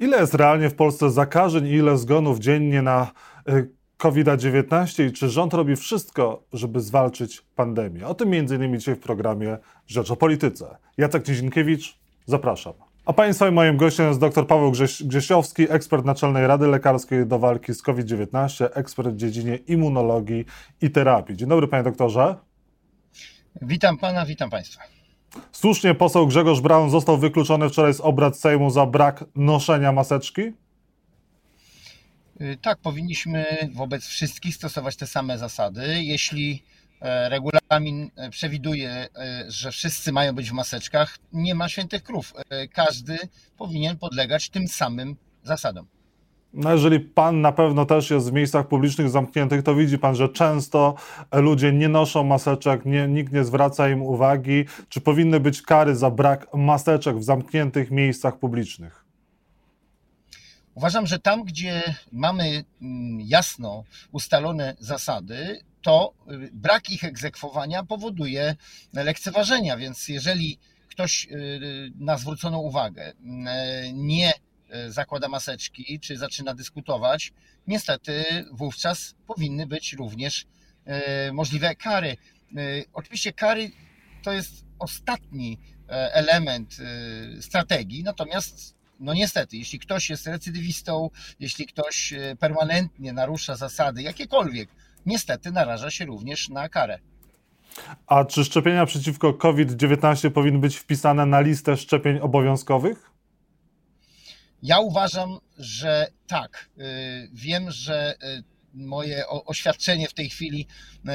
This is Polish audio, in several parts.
Ile jest realnie w Polsce zakażeń i ile zgonów dziennie na y, COVID-19 i czy rząd robi wszystko, żeby zwalczyć pandemię? O tym m.in. dzisiaj w programie Rzecz o Polityce. Jacek Nizinkiewicz, zapraszam. A Państwa i moim gościem jest dr Paweł Grzesiowski, ekspert Naczelnej Rady Lekarskiej do walki z COVID-19, ekspert w dziedzinie immunologii i terapii. Dzień dobry, panie doktorze. Witam pana, witam państwa. Słusznie poseł Grzegorz Braun został wykluczony wczoraj z obrad Sejmu za brak noszenia maseczki? Y, tak, powinniśmy wobec wszystkich stosować te same zasady. Jeśli e, regulamin e, przewiduje, e, że wszyscy mają być w maseczkach, nie ma świętych krów. Każdy powinien podlegać tym samym zasadom. No jeżeli pan na pewno też jest w miejscach publicznych zamkniętych, to widzi pan, że często ludzie nie noszą maseczek, nie, nikt nie zwraca im uwagi. Czy powinny być kary za brak maseczek w zamkniętych miejscach publicznych? Uważam, że tam, gdzie mamy mm, jasno ustalone zasady, to y, brak ich egzekwowania powoduje lekceważenia, więc jeżeli ktoś y, na zwróconą uwagę y, nie zakłada maseczki, czy zaczyna dyskutować, niestety wówczas powinny być również możliwe kary. Oczywiście kary to jest ostatni element strategii, natomiast no niestety, jeśli ktoś jest recydywistą, jeśli ktoś e, permanentnie narusza zasady jakiekolwiek, niestety naraża się również na karę. A czy szczepienia przeciwko COVID-19 powinny być wpisane na listę szczepień obowiązkowych? Ja uważam, że tak. E, wiem, że e, moje oświadczenie w tej chwili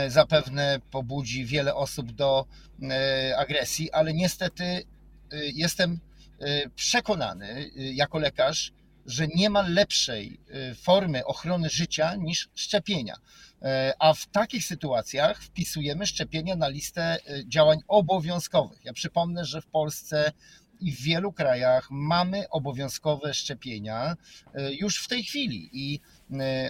zapewne pobudzi wiele osób do agresji, ale niestety jestem Y, przekonany y, jako lekarz, że nie ma lepszej y, formy ochrony życia niż szczepienia. A w takich sytuacjach wpisujemy szczepienia na listę działań obowiązkowych. Ja przypomnę, że w Polsce i w wielu krajach mamy obowiązkowe szczepienia już w tej chwili i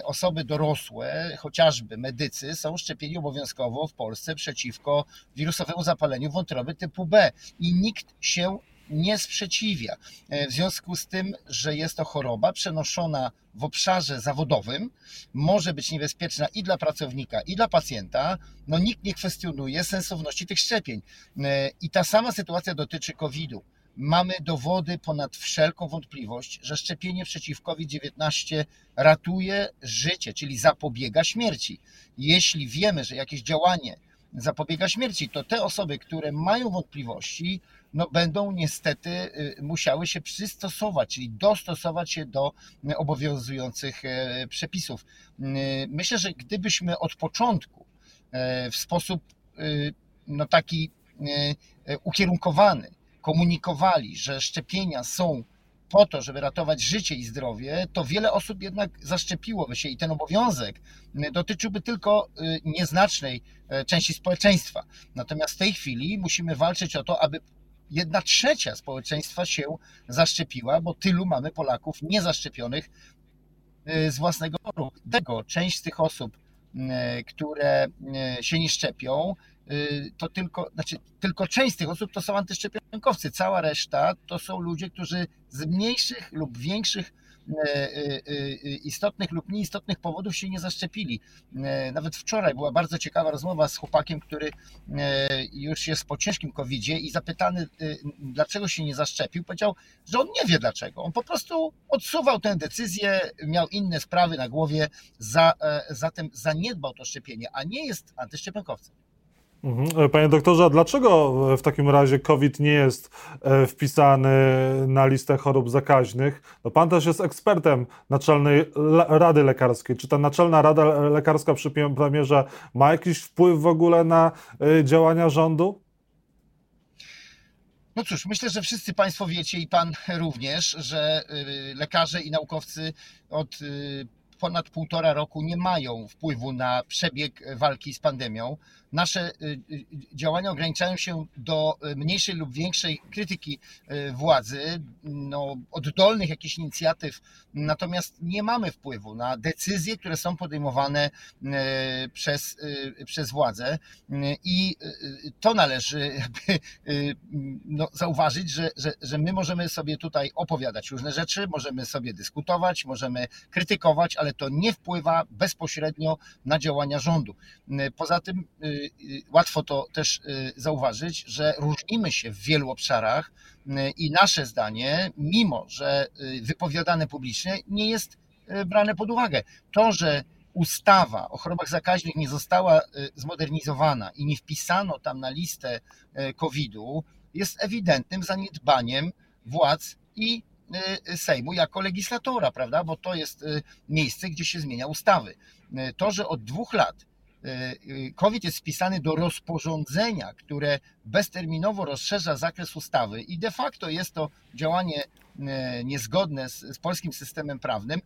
osoby dorosłe, chociażby medycy, są szczepieni obowiązkowo w Polsce przeciwko wirusowemu zapaleniu wątroby typu B i nikt się nie sprzeciwia. E, w związku z tym, że jest to choroba przenoszona w obszarze zawodowym, może być niebezpieczna i dla pracownika, i dla pacjenta, no nikt nie kwestionuje sensowności tych szczepień. E, I ta sama sytuacja dotyczy COVID-u. Mamy dowody ponad wszelką wątpliwość, że szczepienie przeciw COVID-19 ratuje życie, czyli zapobiega śmierci. Jeśli wiemy, że jakieś działanie zapobiega śmierci, to te osoby, które mają wątpliwości, no będą niestety y, musiały się przystosować, czyli dostosować się do obowiązujących e, przepisów. Y, myślę, że gdybyśmy od początku w sposób y, no taki ukierunkowany komunikowali, że szczepienia są po to, żeby ratować życie i zdrowie, to wiele osób jednak zaszczepiłoby się i ten obowiązek dotyczyłby tylko nieznacznej części społeczeństwa. Natomiast w tej chwili musimy walczyć o to, aby jedna trzecia społeczeństwa się zaszczepiła, bo tylu mamy Polaków niezaszczepionych y, z własnego tego Część z tych osób, y, które y, się nie szczepią, to tylko, znaczy tylko część z tych osób to są antyszczepionkowcy. Cała reszta to są ludzie, którzy z mniejszych lub większych E, e, e, istotnych lub nieistotnych powodów się nie zaszczepili. Nawet wczoraj była bardzo ciekawa rozmowa z chłopakiem, który już jest po ciężkim covid i zapytany, dlaczego się nie zaszczepił, powiedział, że on nie wie dlaczego. On po prostu odsuwał tę decyzję, miał inne sprawy na głowie, za, zatem zaniedbał to szczepienie, a nie jest antyszczepionkowcem. Mhm. E, panie doktorze, dlaczego w takim razie COVID nie jest e, wpisany na listę chorób zakaźnych? No pan też jest ekspertem Naczelnej Rady Lekarskiej. Czy ta Naczelna Rada Lekarska przy premierze ma jakiś wpływ w ogóle na e, działania rządu? No cóż, myślę, że wszyscy Państwo wiecie i Pan również, że lekarze i naukowcy od ponad półtora roku nie mają wpływu na przebieg walki z pandemią. Nasze działania ograniczają się do mniejszej lub większej krytyki władzy, no, oddolnych jakichś inicjatyw, natomiast nie mamy wpływu na decyzje, które są podejmowane przez, przez władzę i to należy no, zauważyć, że, że, że my możemy sobie tutaj opowiadać różne rzeczy, możemy sobie dyskutować, możemy krytykować, ale to nie wpływa bezpośrednio na działania rządu. Poza tym y, y, łatwo to też y, zauważyć, że różnimy się w wielu obszarach i nasze zdanie, mimo że wypowiadane publicznie, nie jest brane pod uwagę. To, że ustawa o chorobach zakaźnych nie została zmodernizowana i nie wpisano tam na listę COVID-u, jest ewidentnym zaniedbaniem władz i y, Sejmu jako legislatora, prawda? Bo to jest y, miejsce, gdzie się zmienia ustawy. Y, to, że od dwóch lat COVID jest wpisany do rozporządzenia, które bezterminowo rozszerza zakres ustawy i de facto jest to działanie niezgodne z, z polskim systemem prawnym,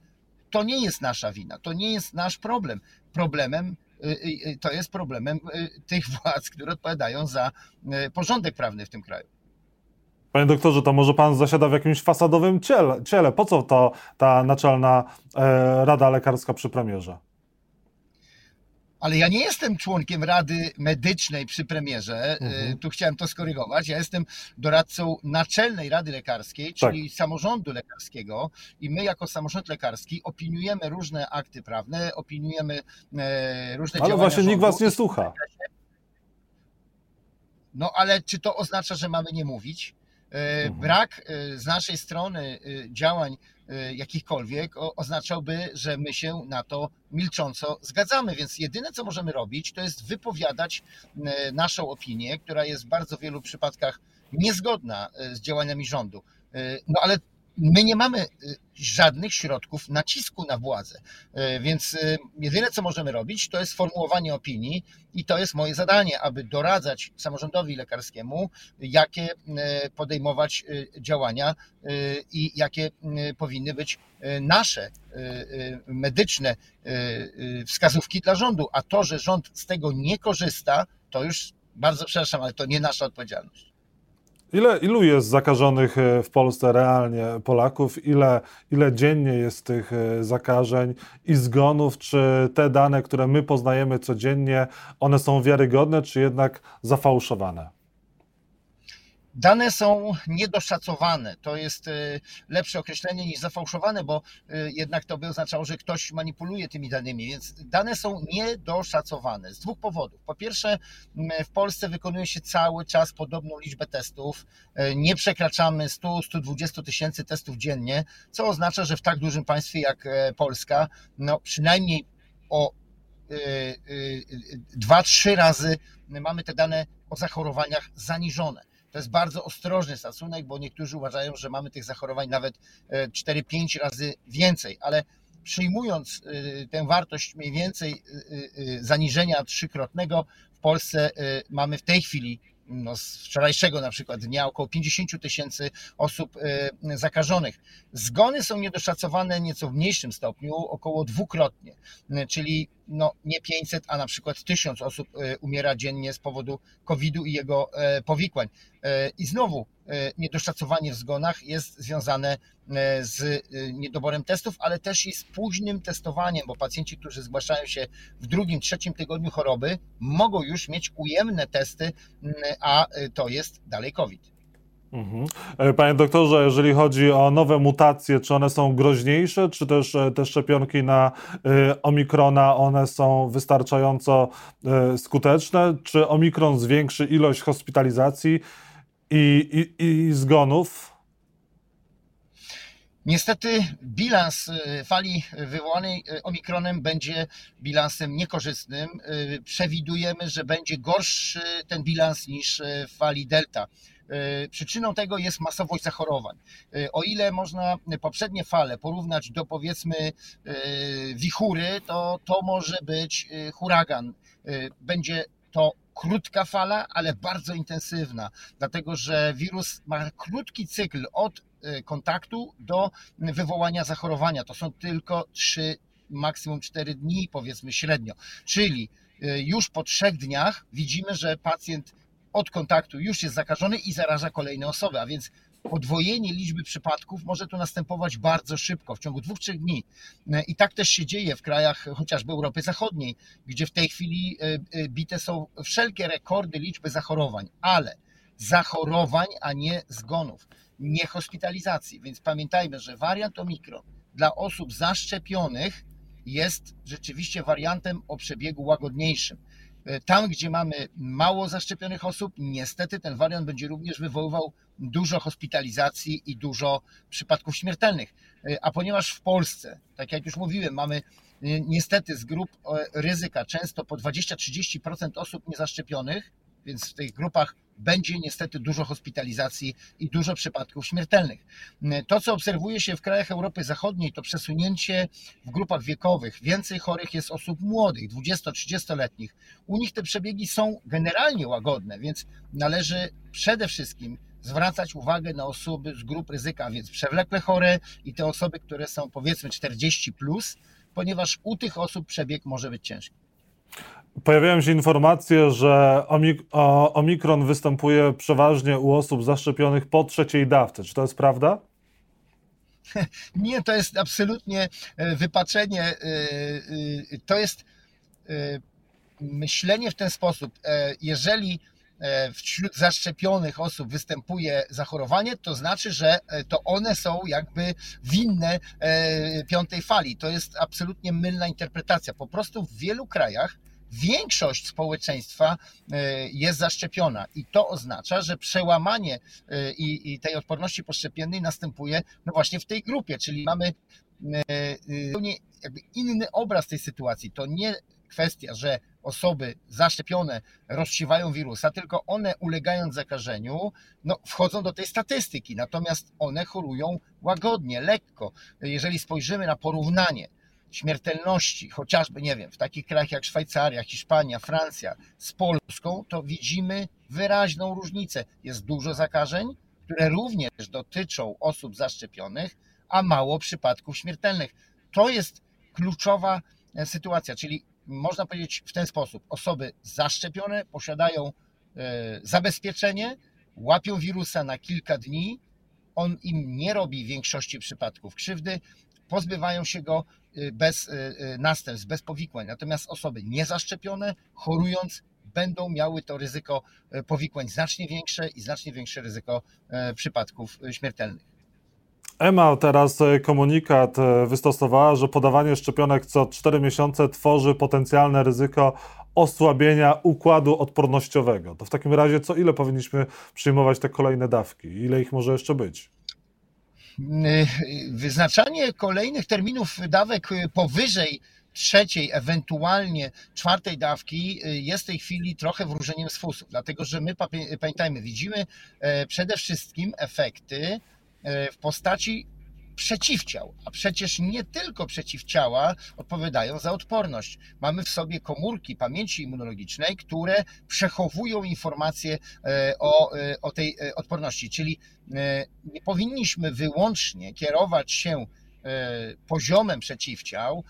to nie jest nasza wina, to nie jest nasz problem. Problemem to jest problemem tych władz, które odpowiadają za porządek prawny w tym kraju. Panie doktorze, to może pan zasiada w jakimś fasadowym ciele. ciele. Po co to ta naczelna e, Rada Lekarska przy premierze? Ale ja nie jestem członkiem Rady Medycznej przy premierze. E, mhm. Tu chciałem to skorygować. Ja jestem doradcą Naczelnej Rady Lekarskiej, czyli tak. samorządu lekarskiego. I my, jako samorząd lekarski, opiniujemy różne akty prawne, opiniujemy e, różne ale działania. Ale właśnie nikt was nie słucha. No ale czy to oznacza, że mamy nie mówić? E, mhm. Brak e, z naszej strony e, działań jakichkolwiek oznaczałby, że my się na to milcząco zgadzamy. Więc jedyne, co możemy robić, to jest wypowiadać naszą opinię, która jest w bardzo wielu przypadkach niezgodna z działaniami rządu. No ale my nie mamy y, żadnych środków nacisku na władzę. Y, więc y, jedyne, co możemy robić, to jest formułowanie opinii i to jest moje zadanie, aby doradzać samorządowi lekarskiemu, jakie podejmować działania i jakie powinny być nasze medyczne wskazówki dla rządu. A to, że rząd z tego nie korzysta, to już bardzo przepraszam, ale to nie nasza odpowiedzialność. Ile, ilu jest zakażonych e, w Polsce realnie Polaków? Ile, ile dziennie jest tych e, zakażeń i zgonów? Czy te dane, które my poznajemy codziennie, one są wiarygodne, czy jednak zafałszowane? Dane są niedoszacowane. To jest y, lepsze określenie niż zafałszowane, bo y, jednak to by oznaczało, że ktoś manipuluje tymi danymi, więc dane są niedoszacowane z dwóch powodów. Po pierwsze, w Polsce wykonuje się cały czas podobną liczbę testów. Y, nie przekraczamy 100-120 tysięcy testów dziennie, co oznacza, że w tak dużym państwie jak e, Polska, no przynajmniej o dwa, trzy razy mamy te dane o zachorowaniach zaniżone. To jest bardzo ostrożny szacunek, bo niektórzy uważają, że mamy tych zachorowań nawet 4-5 e, razy więcej, ale przyjmując e, tę wartość mniej więcej e, zaniżenia trzykrotnego, w Polsce mamy w tej chwili no, z wczorajszego na przykład dnia około 50 tysięcy osób zakażonych. Zgony są niedoszacowane nieco w mniejszym stopniu, około dwukrotnie, czyli no, nie 500, a na przykład 1000 osób e, umiera dziennie z powodu COVID-u i jego e, powikłań. I znowu niedoszacowanie w zgonach jest związane z niedoborem testów, ale też i z późnym testowaniem, bo pacjenci, którzy zgłaszają się w drugim, trzecim tygodniu choroby, mogą już mieć ujemne testy, a to jest dalej COVID. Mhm. E, panie doktorze, jeżeli chodzi o nowe mutacje, czy one są groźniejsze, czy też e, te szczepionki na e, omikrona, one są wystarczająco skuteczne? Czy omikron zwiększy ilość hospitalizacji i, i, i zgonów? Niestety bilans fali wywołanej omikronem będzie bilansem niekorzystnym. Przewidujemy, że będzie gorszy ten bilans niż w fali delta. Przyczyną tego jest masowość zachorowań. O ile można poprzednie fale porównać do powiedzmy wichury, to to może być huragan. Będzie to krótka fala, ale bardzo intensywna, dlatego że wirus ma krótki cykl od kontaktu do wywołania zachorowania. To są tylko trzy maksimum 4 dni, powiedzmy średnio. Czyli już po trzech dniach widzimy, że pacjent od kontaktu już jest zakażony i zaraża kolejne osoby, a więc podwojenie liczby przypadków może tu następować bardzo szybko, w ciągu dwóch, trzech dni. I tak też się dzieje w krajach chociażby Europy Zachodniej, gdzie w tej chwili e, e, bite są wszelkie rekordy liczby zachorowań, ale zachorowań, a nie zgonów, nie hospitalizacji. Więc pamiętajmy, że wariant Omikron dla osób zaszczepionych jest rzeczywiście wariantem o przebiegu łagodniejszym. E, tam, gdzie mamy mało zaszczepionych osób, niestety ten wariant będzie również wywoływał dużo hospitalizacji i dużo przypadków śmiertelnych. E, a ponieważ w Polsce, tak jak już mówiłem, mamy e, niestety z grup ryzyka często po 20-30% osób niezaszczepionych, więc w tych grupach będzie niestety dużo hospitalizacji i dużo przypadków śmiertelnych. To, co obserwuje się w krajach Europy Zachodniej, to przesunięcie w grupach wiekowych. Więcej chorych jest osób młodych, 20-30-letnich. U nich te przebiegi są generalnie łagodne, więc należy przede wszystkim zwracać uwagę na osoby z grup ryzyka, więc przewlekle chore i te osoby, które są powiedzmy 40, plus, ponieważ u tych osób przebieg może być ciężki. Pojawiają się informacje, że omikron występuje przeważnie u osób zaszczepionych po trzeciej dawce. Czy to jest prawda? Nie, to jest absolutnie e, wypaczenie. E, e, to jest myślenie w ten sposób. Jeżeli wśród zaszczepionych osób występuje zachorowanie, to znaczy, że to one są jakby winne piątej fali. To jest absolutnie mylna interpretacja. Po prostu w wielu krajach większość społeczeństwa e, jest zaszczepiona i to oznacza, że przełamanie e, i, i tej odporności poszczepiennej następuje no właśnie w tej grupie, czyli mamy e, zupełnie inny obraz tej sytuacji. To nie kwestia, że osoby zaszczepione rozsiewają wirusa, tylko one ulegając zakażeniu, no, wchodzą do tej statystyki, natomiast one chorują łagodnie, lekko. Jeżeli spojrzymy na porównanie śmiertelności, chociażby, nie wiem, w takich krajach jak Szwajcaria, Hiszpania, Francja, z Polską, to widzimy wyraźną różnicę. Jest dużo zakażeń, które również dotyczą osób zaszczepionych, a mało przypadków śmiertelnych. To jest kluczowa e, sytuacja, czyli można powiedzieć w ten sposób: osoby zaszczepione posiadają e, zabezpieczenie, łapią wirusa na kilka dni, on im nie robi większości przypadków krzywdy, pozbywają się go y, bez y, y, następstw, bez powikłań. Natomiast osoby niezaszczepione, chorując, będą miały to ryzyko powikłań znacznie większe i znacznie większe ryzyko przypadków śmiertelnych. EMA teraz komunikat wystosowała, że podawanie szczepionek co 4 miesiące tworzy potencjalne ryzyko osłabienia układu odpornościowego. To w takim razie co ile powinniśmy przyjmować te kolejne dawki? Ile ich może jeszcze być? Wyznaczanie kolejnych terminów dawek powyżej trzeciej, ewentualnie czwartej dawki jest w tej chwili trochę wróżeniem z fusów, dlatego że my pamiętajmy, widzimy e, przede wszystkim efekty e, w postaci przeciwciał, a przecież nie tylko przeciwciała odpowiadają za odporność. Mamy w sobie komórki pamięci immunologicznej, które przechowują informacje e, o, e, o tej e, odporności, czyli nie powinniśmy wyłącznie kierować się poziomem przeciwciał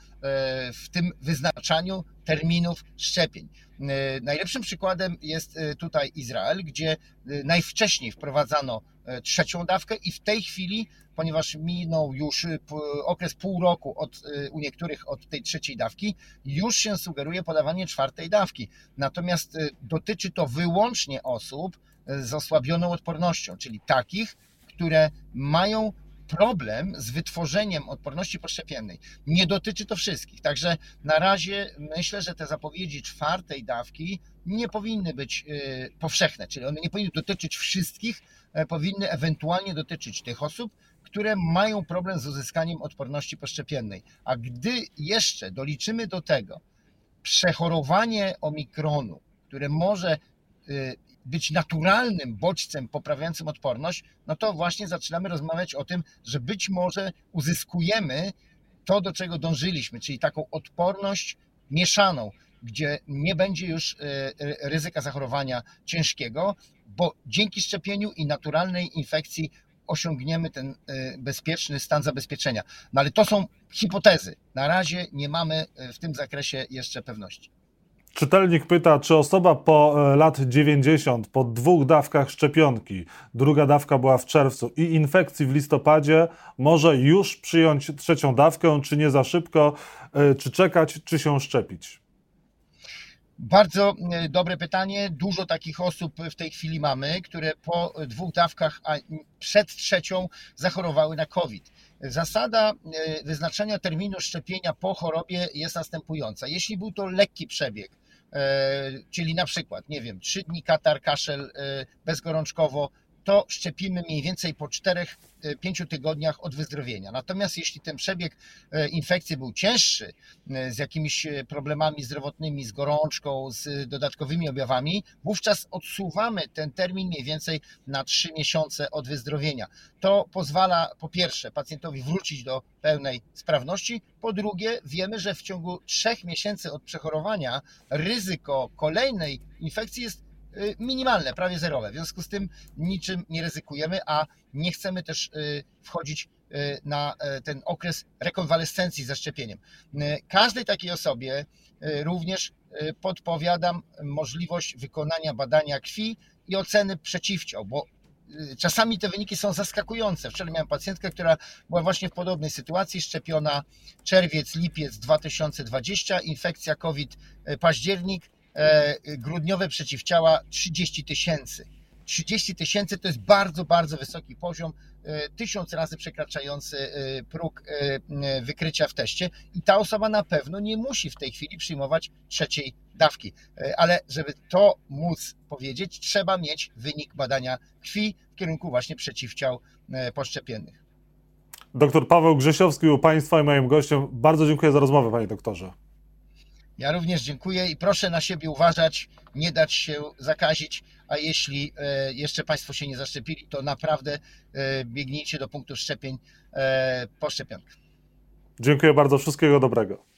w tym wyznaczaniu terminów szczepień. Najlepszym przykładem jest tutaj Izrael, gdzie najwcześniej wprowadzano trzecią dawkę i w tej chwili ponieważ minął już y, okres pół roku od, y, u niektórych od tej trzeciej dawki, już się sugeruje podawanie czwartej dawki. Natomiast dotyczy to wyłącznie osób z osłabioną odpornością, czyli takich, które mają problem z wytworzeniem odporności poszczepiennej. Nie dotyczy to wszystkich. Także na razie myślę, że te zapowiedzi czwartej dawki nie powinny być powszechne, czyli one nie powinny dotyczyć wszystkich, e, powinny ewentualnie dotyczyć tych osób, które mają problem z uzyskaniem odporności poszczepiennej. A gdy jeszcze doliczymy do tego przechorowanie omikronu, które może y, być naturalnym bodźcem poprawiającym odporność, no to właśnie zaczynamy rozmawiać o tym, że być może uzyskujemy to, do czego dążyliśmy, czyli taką odporność mieszaną, gdzie nie będzie już y, y, ryzyka zachorowania ciężkiego, bo dzięki szczepieniu i naturalnej infekcji osiągniemy ten bezpieczny stan zabezpieczenia. No ale to są hipotezy. Na razie nie mamy w tym zakresie jeszcze pewności. Czytelnik pyta, czy osoba po e, lat 90, po dwóch dawkach szczepionki, druga dawka była w czerwcu i infekcji w listopadzie, może już przyjąć trzecią dawkę, czy nie za szybko, e, czy czekać, czy się szczepić? Bardzo e, dobre pytanie. Dużo takich osób w tej chwili mamy, które po dwóch dawkach, a przed trzecią zachorowały na COVID. Zasada wyznaczenia terminu szczepienia po chorobie jest następująca. Jeśli był to lekki przebieg, czyli na przykład, nie wiem, trzy dni katar, kaszel e, bezgorączkowo, to szczepimy mniej więcej po 4-5 tygodniach od wyzdrowienia. Natomiast jeśli ten przebieg e, infekcji był cięższy, z jakimiś problemami zdrowotnymi, z gorączką, z dodatkowymi objawami, wówczas odsuwamy ten termin mniej więcej na 3 miesiące od wyzdrowienia. To pozwala po pierwsze pacjentowi wrócić do pełnej sprawności, po drugie wiemy, że w ciągu 3 miesięcy od przechorowania ryzyko kolejnej infekcji jest minimalne, prawie zerowe. W związku z tym niczym nie ryzykujemy, a nie chcemy też y, wchodzić y, na ten okres rekonwalescencji ze szczepieniem. Każdej takiej osobie również podpowiadam możliwość wykonania badania krwi i oceny przeciwciał, bo czasami te wyniki są zaskakujące. Wczoraj miałem pacjentkę, która była właśnie w podobnej sytuacji, szczepiona czerwiec, lipiec 2020, infekcja COVID październik, E, grudniowe przeciwciała 30 tysięcy. 30 tysięcy to jest bardzo, bardzo wysoki poziom, e, tysiąc razy przekraczający e, próg wykrycia w teście i ta osoba na pewno nie musi w tej chwili przyjmować trzeciej dawki. Ale żeby to móc powiedzieć, trzeba mieć wynik badania krwi w kierunku właśnie przeciwciał poszczepiennych. Doktor Paweł Grzesiowski był Państwa i moim gościem. Bardzo dziękuję za rozmowę, Panie doktorze. Ja również dziękuję i proszę na siebie uważać, nie dać się zakazić, a jeśli e, jeszcze Państwo się nie zaszczepili, to naprawdę e, biegnijcie do punktu szczepień e, po szczepionkach. Dziękuję bardzo, wszystkiego dobrego.